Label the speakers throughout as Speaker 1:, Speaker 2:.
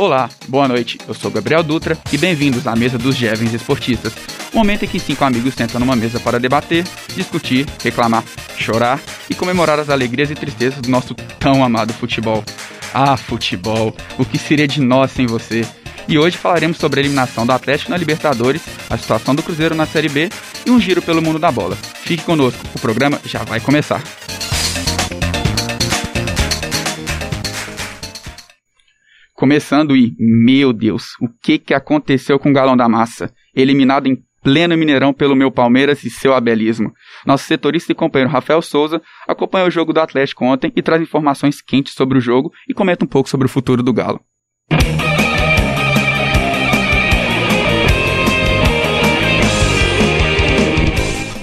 Speaker 1: Olá, boa noite. Eu sou Gabriel Dutra e bem-vindos à mesa dos jovens esportistas. Momento em que cinco amigos sentam numa mesa para debater, discutir, reclamar, chorar e comemorar as alegrias e tristezas do nosso tão amado futebol. Ah, futebol, o que seria de nós sem você? E hoje falaremos sobre a eliminação do Atlético na Libertadores, a situação do Cruzeiro na Série B e um giro pelo mundo da bola. Fique conosco, o programa já vai começar. Começando e, meu Deus, o que que aconteceu com o Galão da Massa? Eliminado em pleno Mineirão pelo meu Palmeiras e seu abelismo. Nosso setorista e companheiro Rafael Souza acompanhou o jogo do Atlético ontem e traz informações quentes sobre o jogo e comenta um pouco sobre o futuro do Galo.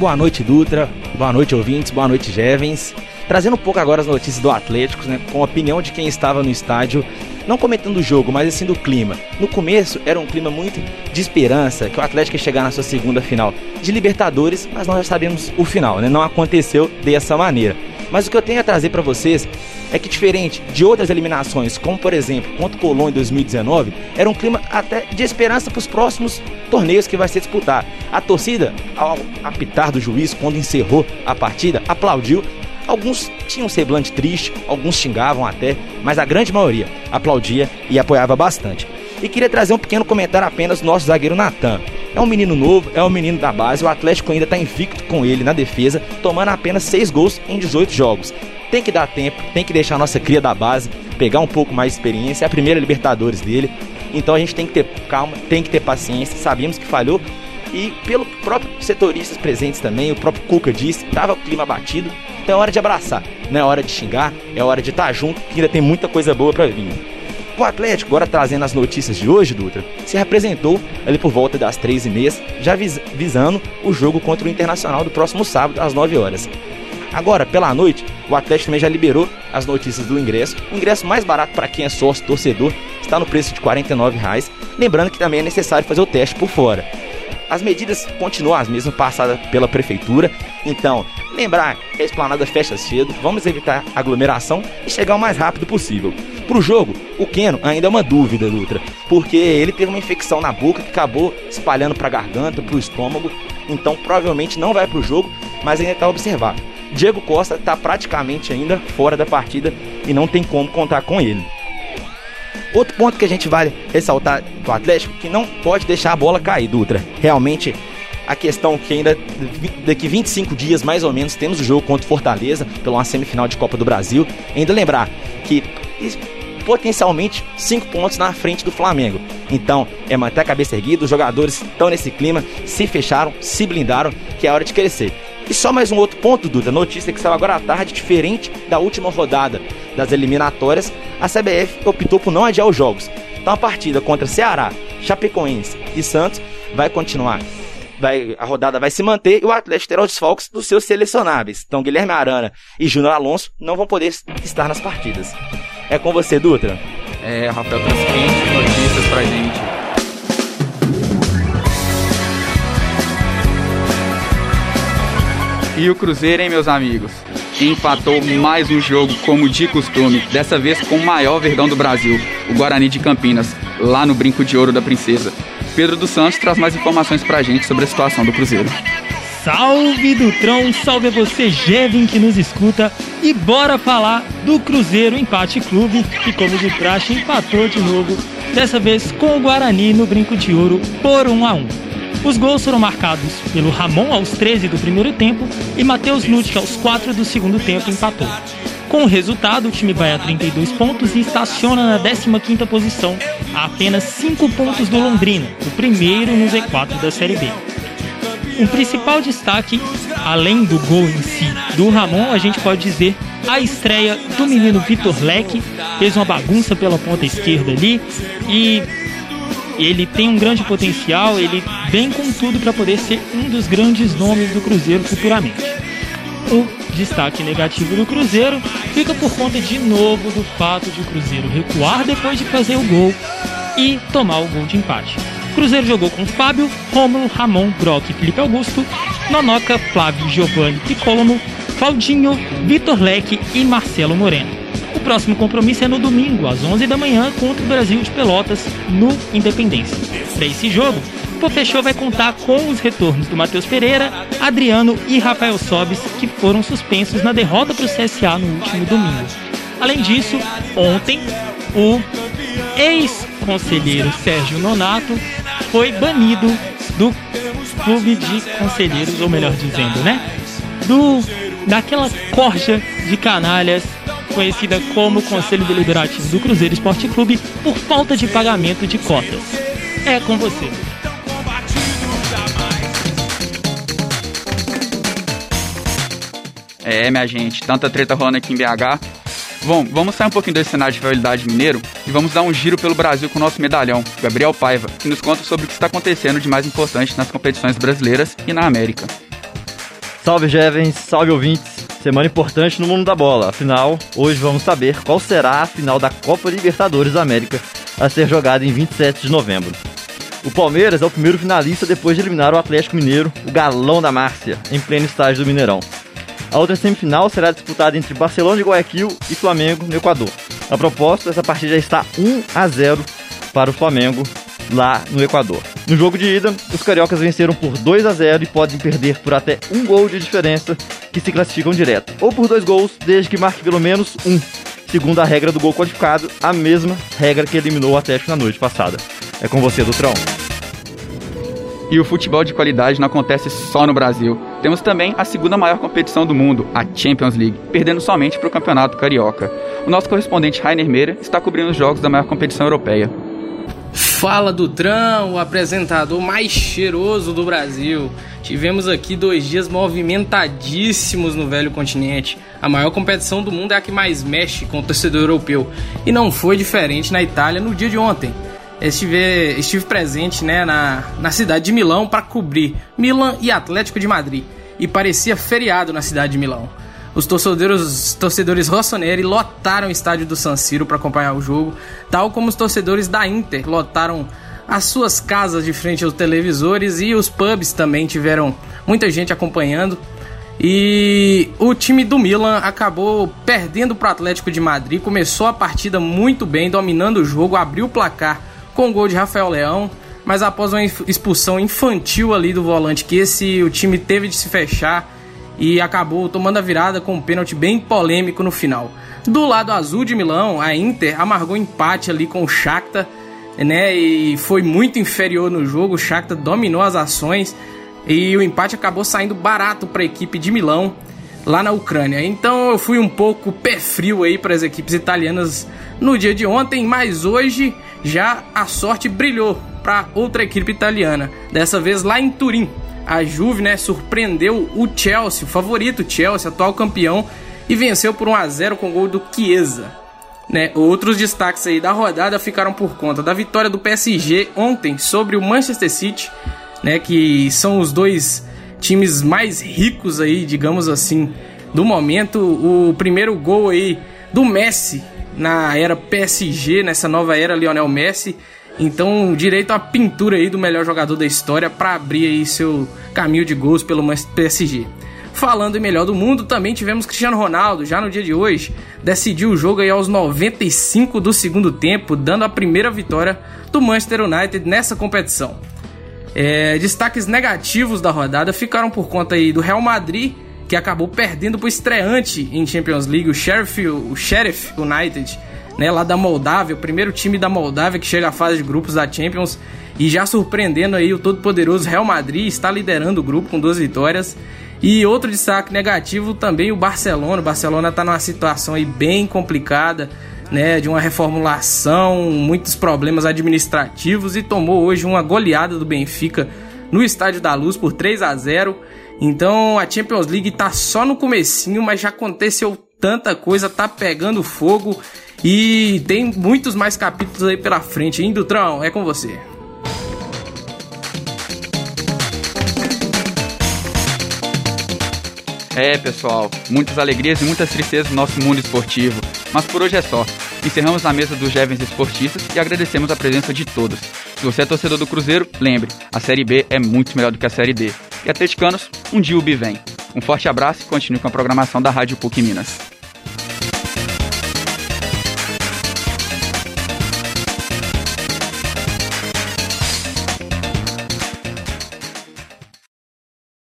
Speaker 2: Boa noite, Dutra. Boa noite, ouvintes. Boa noite, jovens. Trazendo um pouco agora as notícias do Atlético, né, com a opinião de quem estava no estádio não comentando o jogo, mas assim do clima. No começo era um clima muito de esperança que o Atlético ia chegar na sua segunda final de Libertadores, mas nós já sabemos o final, né? Não aconteceu dessa maneira. Mas o que eu tenho a trazer para vocês é que diferente de outras eliminações, como por exemplo contra o Colón em 2019, era um clima até de esperança para os próximos torneios que vai ser disputar. A torcida, ao apitar do juiz quando encerrou a partida, aplaudiu Alguns tinham um semblante triste, alguns xingavam até, mas a grande maioria aplaudia e apoiava bastante. E queria trazer um pequeno comentário apenas do nosso zagueiro Natan. É um menino novo, é um menino da base, o Atlético ainda está invicto com ele na defesa, tomando apenas 6 gols em 18 jogos. Tem que dar tempo, tem que deixar a nossa cria da base pegar um pouco mais de experiência, é a primeira Libertadores dele. Então a gente tem que ter calma, tem que ter paciência. Sabíamos que falhou, e pelo próprio setoristas presentes também, o próprio Cuca disse, estava o clima batido, então é hora de abraçar, não é hora de xingar, é hora de estar junto, que ainda tem muita coisa boa para vir. O Atlético, agora trazendo as notícias de hoje, Dutra, se representou ali por volta das três e meia, já vis visando o jogo contra o Internacional do próximo sábado, às 9 horas. Agora, pela noite, o Atlético também já liberou as notícias do ingresso. O ingresso mais barato para quem é sócio torcedor está no preço de R$ 49,00. Lembrando que também é necessário fazer o teste por fora. As medidas continuam as mesmas passadas pela prefeitura. Então, lembrar que a esplanada fecha cedo, vamos evitar aglomeração e chegar o mais rápido possível. Pro jogo, o Keno ainda é uma dúvida, Dutra, porque ele teve uma infecção na boca que acabou espalhando para garganta, para o estômago, então provavelmente não vai pro jogo, mas ainda está a observar. Diego Costa está praticamente ainda fora da partida e não tem como contar com ele. Outro ponto que a gente vai ressaltar do Atlético que não pode deixar a bola cair, Dutra. Realmente a questão que ainda daqui 25 dias mais ou menos temos o jogo contra o Fortaleza pela uma semifinal de Copa do Brasil. Ainda lembrar que potencialmente 5 pontos na frente do Flamengo. Então, é manter a cabeça erguida, os jogadores estão nesse clima, se fecharam, se blindaram, que é hora de crescer. E só mais um outro ponto, Duda, notícia que saiu agora à tarde, diferente da última rodada das eliminatórias, a CBF optou por não adiar os jogos. Então a partida contra Ceará, Chapecoense e Santos vai continuar. Vai, a rodada vai se manter e o Atlético terá os desfalques dos seus selecionáveis. Então Guilherme Arana e Júnior Alonso não vão poder estar nas partidas. É com você, Dutra.
Speaker 1: É, Rafael Transquente, notícias pra gente. E o Cruzeiro, hein, meus amigos? Empatou mais um jogo, como de costume, dessa vez com o maior verdão do Brasil, o Guarani de Campinas, lá no Brinco de Ouro da Princesa. Pedro dos Santos traz mais informações pra gente sobre a situação do Cruzeiro.
Speaker 3: Salve Dutrão, salve a você, Jevin, que nos escuta. E bora falar do Cruzeiro Empate Clube, que, como de praxe, empatou de novo, dessa vez com o Guarani no Brinco de Ouro por 1 a 1 os gols foram marcados pelo Ramon aos 13 do primeiro tempo e Matheus Nutt aos 4 do segundo tempo empatou. Com o resultado, o time vai a 32 pontos e estaciona na 15ª posição, a apenas 5 pontos do Londrina, o primeiro no Z4 da Série B. Um principal destaque, além do gol em si do Ramon, a gente pode dizer a estreia do menino Vitor Leque, fez uma bagunça pela ponta esquerda ali e ele tem um grande potencial, ele vem com tudo para poder ser um dos grandes nomes do Cruzeiro futuramente. O destaque negativo do Cruzeiro fica por conta de novo do fato de o Cruzeiro recuar depois de fazer o gol e tomar o gol de empate. Cruzeiro jogou com Fábio, Rômulo, Ramon, Brock, Felipe Augusto, Nonoca, Flávio, Giovanni Piccolomo, Claudinho, Vitor Leque e Marcelo Moreno. O próximo compromisso é no domingo, às 11 da manhã, contra o Brasil de Pelotas, no Independência. Para esse jogo, o Popechou vai contar com os retornos do Matheus Pereira, Adriano e Rafael Sobis, que foram suspensos na derrota para o CSA no último domingo. Além disso, ontem, o ex-conselheiro Sérgio Nonato foi banido do clube de conselheiros, ou melhor dizendo, né? Do daquela corja de canalhas conhecida como Conselho Deliberativo do Cruzeiro Esporte Clube por falta de pagamento de cotas. É com você.
Speaker 1: É, minha gente, tanta treta rolando aqui em BH. Bom, vamos sair um pouquinho desse cenário de rivalidade mineiro e vamos dar um giro pelo Brasil com o nosso medalhão, Gabriel Paiva, que nos conta sobre o que está acontecendo de mais importante nas competições brasileiras e na América.
Speaker 4: Salve jovens, salve ouvintes. Semana importante no mundo da bola. Afinal, hoje vamos saber qual será a final da Copa Libertadores da América a ser jogada em 27 de novembro. O Palmeiras é o primeiro finalista depois de eliminar o Atlético Mineiro, o galão da Márcia, em pleno estágio do Mineirão. A outra semifinal será disputada entre Barcelona de Guayaquil e Flamengo no Equador. A propósito, essa partida já está 1 a 0 para o Flamengo lá no Equador. No jogo de ida, os cariocas venceram por 2 a 0 e podem perder por até um gol de diferença, que se classificam direto, ou por dois gols, desde que marque pelo menos um, segundo a regra do gol qualificado, a mesma regra que eliminou o Atlético na noite passada. É com você, Dutrão.
Speaker 1: E o futebol de qualidade não acontece só no Brasil. Temos também a segunda maior competição do mundo, a Champions League, perdendo somente para o Campeonato Carioca. O nosso correspondente Rainer Meira está cobrindo os jogos da maior competição europeia.
Speaker 5: Fala Dutrão, o apresentador mais cheiroso do Brasil. Tivemos aqui dois dias movimentadíssimos no velho continente. A maior competição do mundo é a que mais mexe com o torcedor europeu. E não foi diferente na Itália no dia de ontem. Estive, estive presente né, na, na cidade de Milão para cobrir Milan e Atlético de Madrid. E parecia feriado na cidade de Milão. Os torcedores, torcedores rossoneri lotaram o estádio do San Siro para acompanhar o jogo, tal como os torcedores da Inter lotaram as suas casas de frente aos televisores e os pubs também tiveram muita gente acompanhando. E o time do Milan acabou perdendo para o Atlético de Madrid. Começou a partida muito bem, dominando o jogo, abriu o placar com o gol de Rafael Leão, mas após uma expulsão infantil ali do volante que esse o time teve de se fechar e acabou tomando a virada com um pênalti bem polêmico no final. Do lado azul de Milão, a Inter amargou empate ali com o Shakhtar, né? E foi muito inferior no jogo. O Shakhtar dominou as ações e o empate acabou saindo barato para a equipe de Milão lá na Ucrânia. Então eu fui um pouco pé frio aí para as equipes italianas no dia de ontem, mas hoje já a sorte brilhou para outra equipe italiana, dessa vez lá em Turim a Juve, né, surpreendeu o Chelsea, o favorito Chelsea, atual campeão, e venceu por 1 a 0 com o gol do Chiesa. Né? Outros destaques aí da rodada ficaram por conta da vitória do PSG ontem sobre o Manchester City, né, que são os dois times mais ricos aí, digamos assim, do momento. O primeiro gol aí do Messi na era PSG, nessa nova era Lionel Messi, então, direito à pintura aí do melhor jogador da história para abrir aí seu caminho de gols pelo PSG. Falando em melhor do mundo, também tivemos Cristiano Ronaldo, já no dia de hoje, decidiu o jogo aí aos 95 do segundo tempo, dando a primeira vitória do Manchester United nessa competição. É, destaques negativos da rodada ficaram por conta aí do Real Madrid, que acabou perdendo para o estreante em Champions League, o Sheriff, o Sheriff United, né, lá da Moldávia, o primeiro time da Moldávia que chega à fase de grupos da Champions e já surpreendendo aí o todo-poderoso Real Madrid, está liderando o grupo com duas vitórias. E outro destaque negativo também o Barcelona. O Barcelona está numa situação aí bem complicada, né, de uma reformulação, muitos problemas administrativos e tomou hoje uma goleada do Benfica no Estádio da Luz por 3 a 0. Então a Champions League está só no comecinho, mas já aconteceu tanta coisa, tá pegando fogo e tem muitos mais capítulos aí pela frente, hein, Dutrão? É com você.
Speaker 1: É, pessoal, muitas alegrias e muitas tristezas no nosso mundo esportivo. Mas por hoje é só. Encerramos na mesa dos jovens esportistas e agradecemos a presença de todos. Se você é torcedor do Cruzeiro, lembre, a Série B é muito melhor do que a Série D. E atleticanos, um dia o B vem. Um forte abraço e continue com a programação da Rádio PUC Minas.